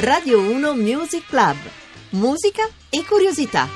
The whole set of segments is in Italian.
Radio 1 Music Club. Musica e curiosità.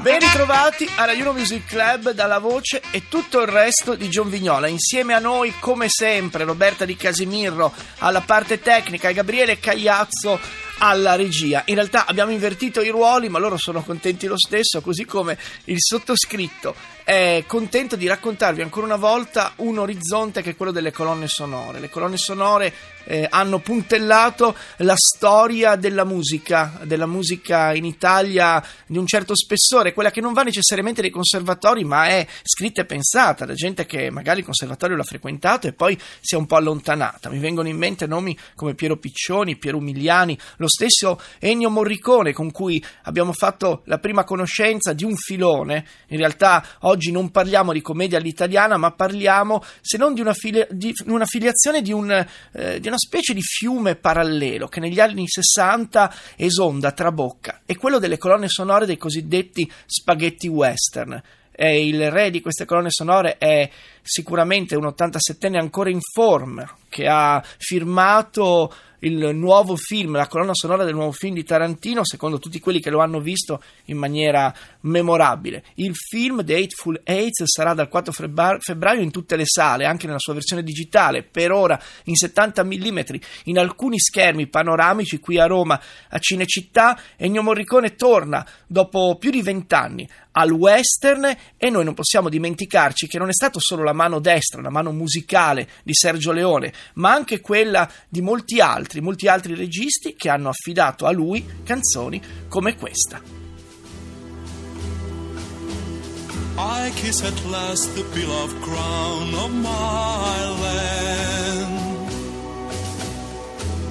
Ben ritrovati alla Juno Music Club dalla voce e tutto il resto di John Vignola. Insieme a noi, come sempre, Roberta Di Casimirro alla parte tecnica e Gabriele Cagliazzo alla regia. In realtà abbiamo invertito i ruoli, ma loro sono contenti lo stesso, così come il sottoscritto è contento di raccontarvi ancora una volta un orizzonte che è quello delle colonne sonore. Le colonne sonore eh, hanno puntellato la storia della musica, della musica in Italia di un certo spessore, quella che non va necessariamente nei conservatori, ma è scritta e pensata da gente che magari il conservatorio l'ha frequentato e poi si è un po' allontanata. Mi vengono in mente nomi come Piero Piccioni, Piero Umiliani, lo stesso Ennio Morricone con cui abbiamo fatto la prima conoscenza di un filone. In realtà oggi non parliamo di commedia all'italiana, ma parliamo, se non di una, filia, di una filiazione di, un, eh, di, una specie di fiume parallelo che negli anni 60 esonda, trabocca, è quello delle colonne sonore dei cosiddetti spaghetti western. E il re di queste colonne sonore è sicuramente un 87enne ancora in forma, che ha firmato il nuovo film, la colonna sonora del nuovo film di Tarantino, secondo tutti quelli che lo hanno visto in maniera memorabile. Il film The Hateful Eight sarà dal 4 febbraio in tutte le sale, anche nella sua versione digitale, per ora in 70 mm, in alcuni schermi panoramici qui a Roma, a Cinecittà. Ennio Morricone torna dopo più di vent'anni al western e noi non possiamo dimenticarci che non è stato solo la mano destra, la mano musicale di Sergio Leone, ma anche quella di molti altri, molti altri registi che hanno affidato a lui canzoni come questa. I kiss at last the beloved crown of my land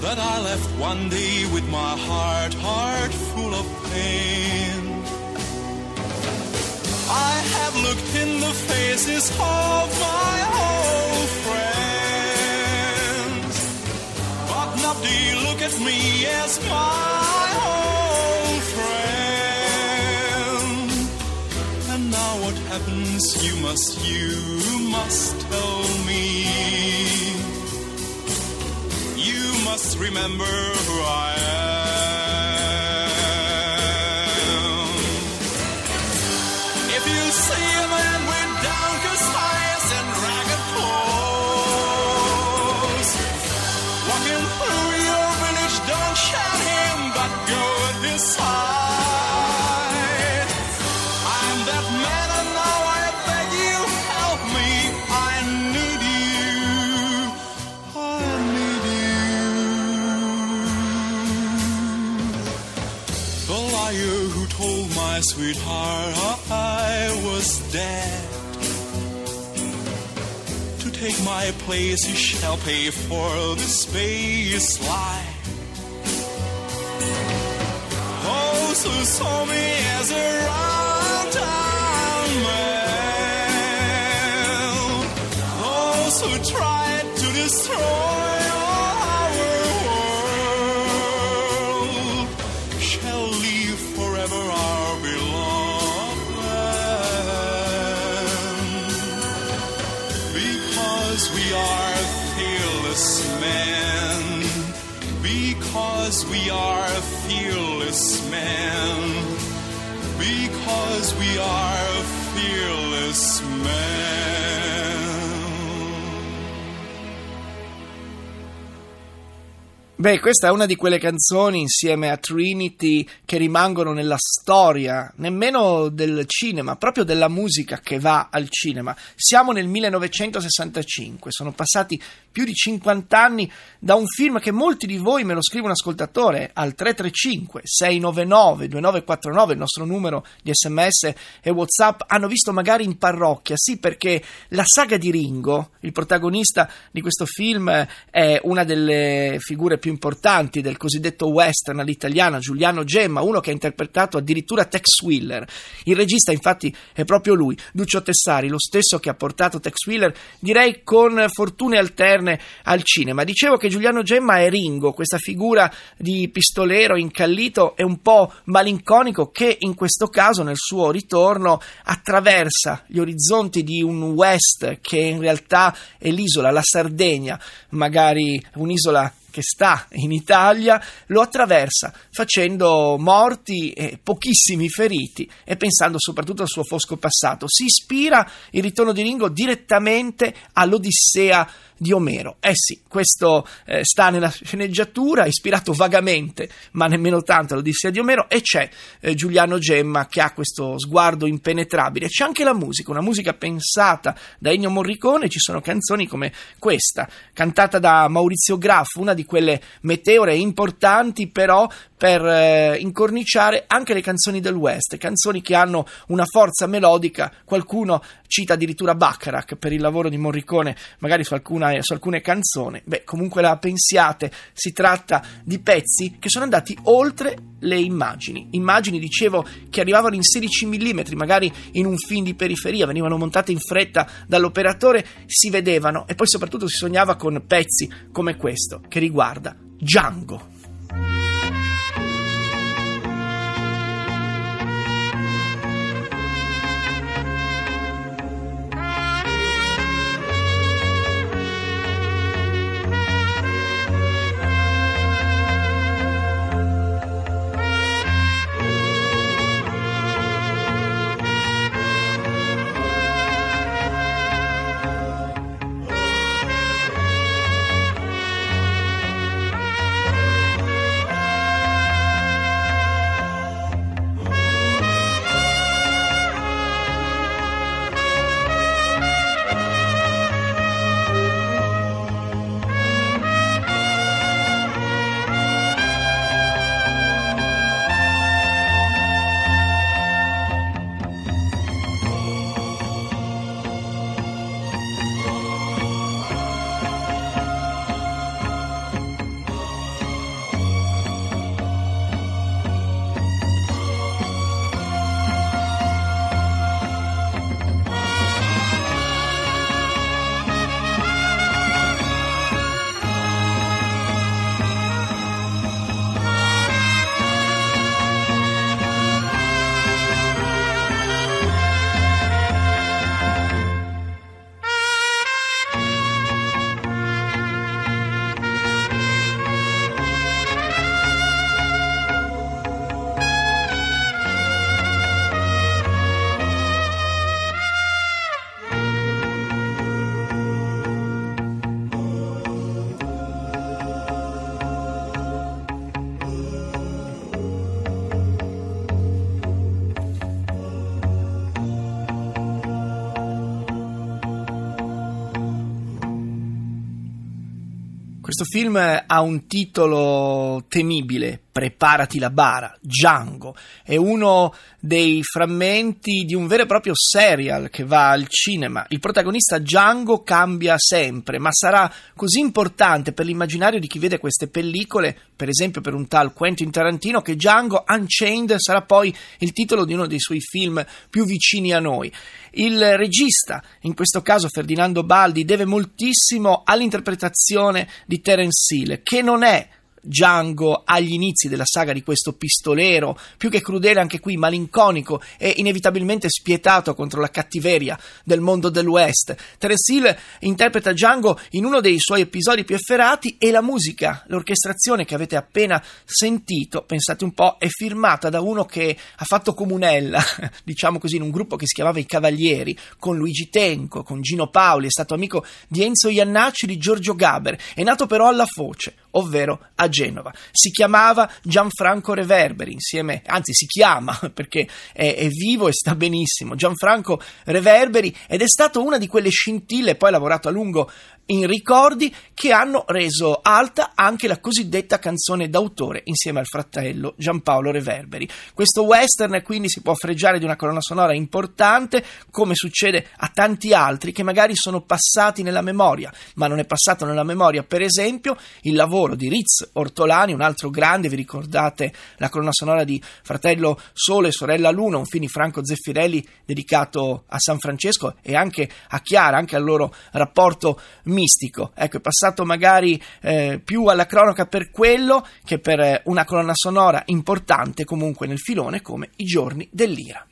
That I left one day with my heart, heart full of pain I have looked in the faces of my old friends, but nobody look at me as my old friend. And now what happens? You must, you must tell me. You must remember who I sweetheart I was dead. To take my place, you shall pay for the space lie. Oh, those who saw me as a round town man, oh, those who tried to destroy. Beh, questa è una di quelle canzoni insieme a Trinity che rimangono nella storia, nemmeno del cinema, proprio della musica che va al cinema. Siamo nel 1965, sono passati più di 50 anni da un film che molti di voi me lo scrive un ascoltatore al 335 699 2949, il nostro numero di sms e whatsapp, hanno visto magari in parrocchia, sì perché la saga di Ringo, il protagonista di questo film è una delle figure più importanti del cosiddetto western all'italiana, Giuliano Gemma, uno che ha interpretato addirittura Tex Wheeler. Il regista infatti è proprio lui, Duccio Tessari, lo stesso che ha portato Tex Wheeler, direi con fortune alterne al cinema. Dicevo che Giuliano Gemma è Ringo, questa figura di pistolero incallito e un po' malinconico che in questo caso nel suo ritorno attraversa gli orizzonti di un west che in realtà è l'isola, la Sardegna, magari un'isola che sta in Italia, lo attraversa facendo morti e pochissimi feriti e pensando soprattutto al suo fosco passato. Si ispira il ritorno di Ringo direttamente all'Odissea di Omero. Eh sì, questo eh, sta nella sceneggiatura, ispirato vagamente, ma nemmeno tanto all'Odissea di Omero, e c'è eh, Giuliano Gemma che ha questo sguardo impenetrabile. C'è anche la musica, una musica pensata da Ennio Morricone, ci sono canzoni come questa, cantata da Maurizio Graff, una di quelle meteore importanti però per eh, incorniciare anche le canzoni del West, canzoni che hanno una forza melodica, qualcuno cita addirittura Bacharach per il lavoro di Morricone, magari su, alcuna, su alcune canzoni, beh comunque la pensiate, si tratta di pezzi che sono andati oltre le immagini, immagini dicevo che arrivavano in 16 mm, magari in un film di periferia, venivano montate in fretta dall'operatore, si vedevano e poi soprattutto si sognava con pezzi come questo che riguarda Django. Questo film ha un titolo temibile, Preparati la bara, Django. È uno dei frammenti di un vero e proprio serial che va al cinema. Il protagonista Django cambia sempre, ma sarà così importante per l'immaginario di chi vede queste pellicole, per esempio per un tal Quentin Tarantino, che Django Unchained sarà poi il titolo di uno dei suoi film più vicini a noi. Il regista, in questo caso Ferdinando Baldi, deve moltissimo all'interpretazione di Terence Hill, che non è Django agli inizi della saga di questo pistolero, più che crudele anche qui, malinconico e inevitabilmente spietato contro la cattiveria del mondo dell'West. Terence Hill interpreta Django in uno dei suoi episodi più efferati e la musica, l'orchestrazione che avete appena sentito, pensate un po', è firmata da uno che ha fatto comunella, diciamo così, in un gruppo che si chiamava I Cavalieri, con Luigi Tenco, con Gino Paoli, è stato amico di Enzo Iannacci, di Giorgio Gaber, è nato però alla Foce, ovvero a Genova. Si chiamava Gianfranco Reverberi, insieme, anzi si chiama perché è, è, vivo e sta benissimo, Gianfranco Reverberi ed è stato una di quelle scintille, poi ha lavorato a lungo in ricordi che hanno reso alta anche la cosiddetta canzone d'autore insieme al fratello Giampaolo Reverberi. Questo western quindi si può freggiare di una colonna sonora importante, come succede a tanti altri che magari sono passati nella memoria, ma non è passato nella memoria, per esempio, il lavoro di Ritz Ortolani, un altro grande, vi ricordate la colonna sonora di Fratello Sole e Sorella Luna, un film di Franco Zeffirelli dedicato a San Francesco e anche a Chiara, anche al loro rapporto mistico. Ecco, è passato magari eh, più alla cronaca per quello che per eh, una colonna sonora importante comunque nel filone come I giorni dell'ira.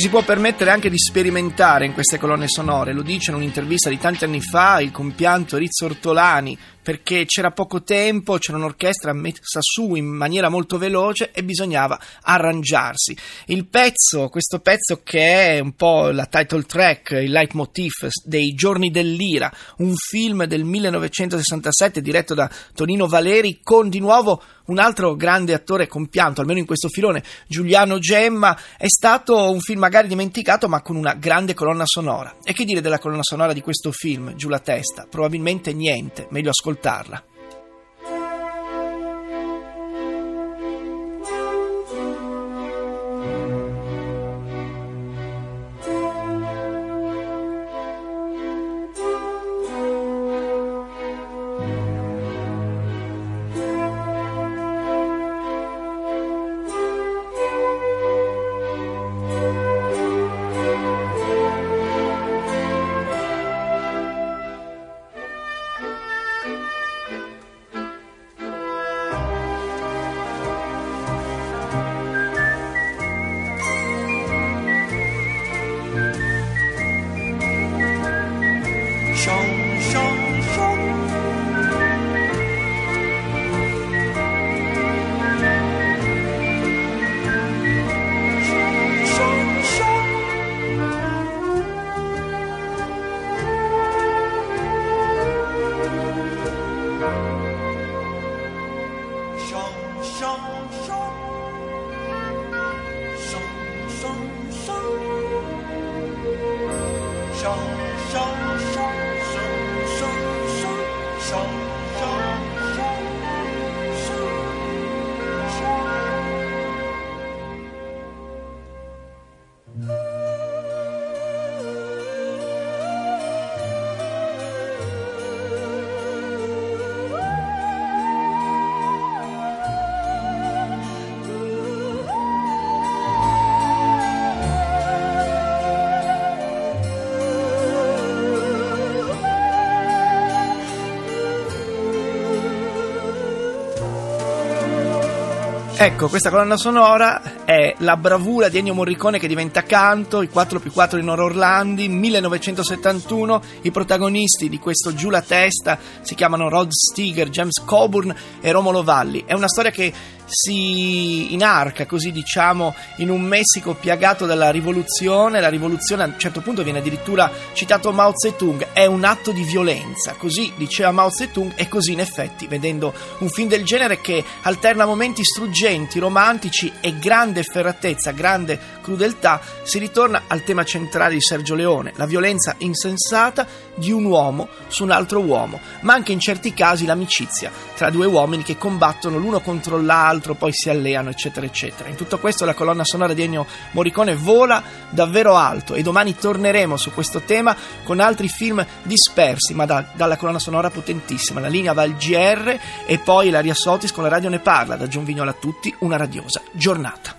Si può permettere anche di sperimentare in queste colonne sonore, lo dice in un'intervista di tanti anni fa il compianto Rizzo Ortolani, perché c'era poco tempo, c'era un'orchestra messa su in maniera molto veloce e bisognava arrangiarsi. Il pezzo, questo pezzo che è un po' la title track, il leitmotiv dei Giorni dell'Ira, un film del 1967 diretto da Tonino Valeri con di nuovo un altro grande attore compianto, almeno in questo filone, Giuliano Gemma, è stato un film magari dimenticato ma con una grande colonna sonora. E che dire della colonna sonora di questo film, Giù la testa? Probabilmente niente, meglio ascoltarla. Ecco, questa colonna sonora è la bravura di Ennio Morricone che diventa canto, i 4 più 4 di Noro Orlandi, 1971, i protagonisti di questo Giù la testa si chiamano Rod Steger, James Coburn e Romolo Valli. È una storia che si inarca, così diciamo, in un Messico piagato dalla rivoluzione. La rivoluzione a un certo punto viene addirittura citato Mao Zedong, è un atto di violenza, così diceva Mao Zedong e così in effetti, vedendo un film del genere che alterna momenti struggenti, romantici e grande efferatezza, grande crudeltà, si ritorna al tema centrale di Sergio Leone, la violenza insensata di un uomo su un altro uomo, ma anche in certi casi l'amicizia tra due uomini che combattono l'uno contro l'altro, poi si alleano, eccetera, eccetera. In tutto questo la colonna sonora di Ennio Morricone vola davvero alto e domani torneremo su questo tema con altri film dispersi, ma da, dalla colonna sonora potentissima. La linea va al GR e poi la Sotis con la radio ne parla. Da Gion Vignola a tutti, una radiosa giornata.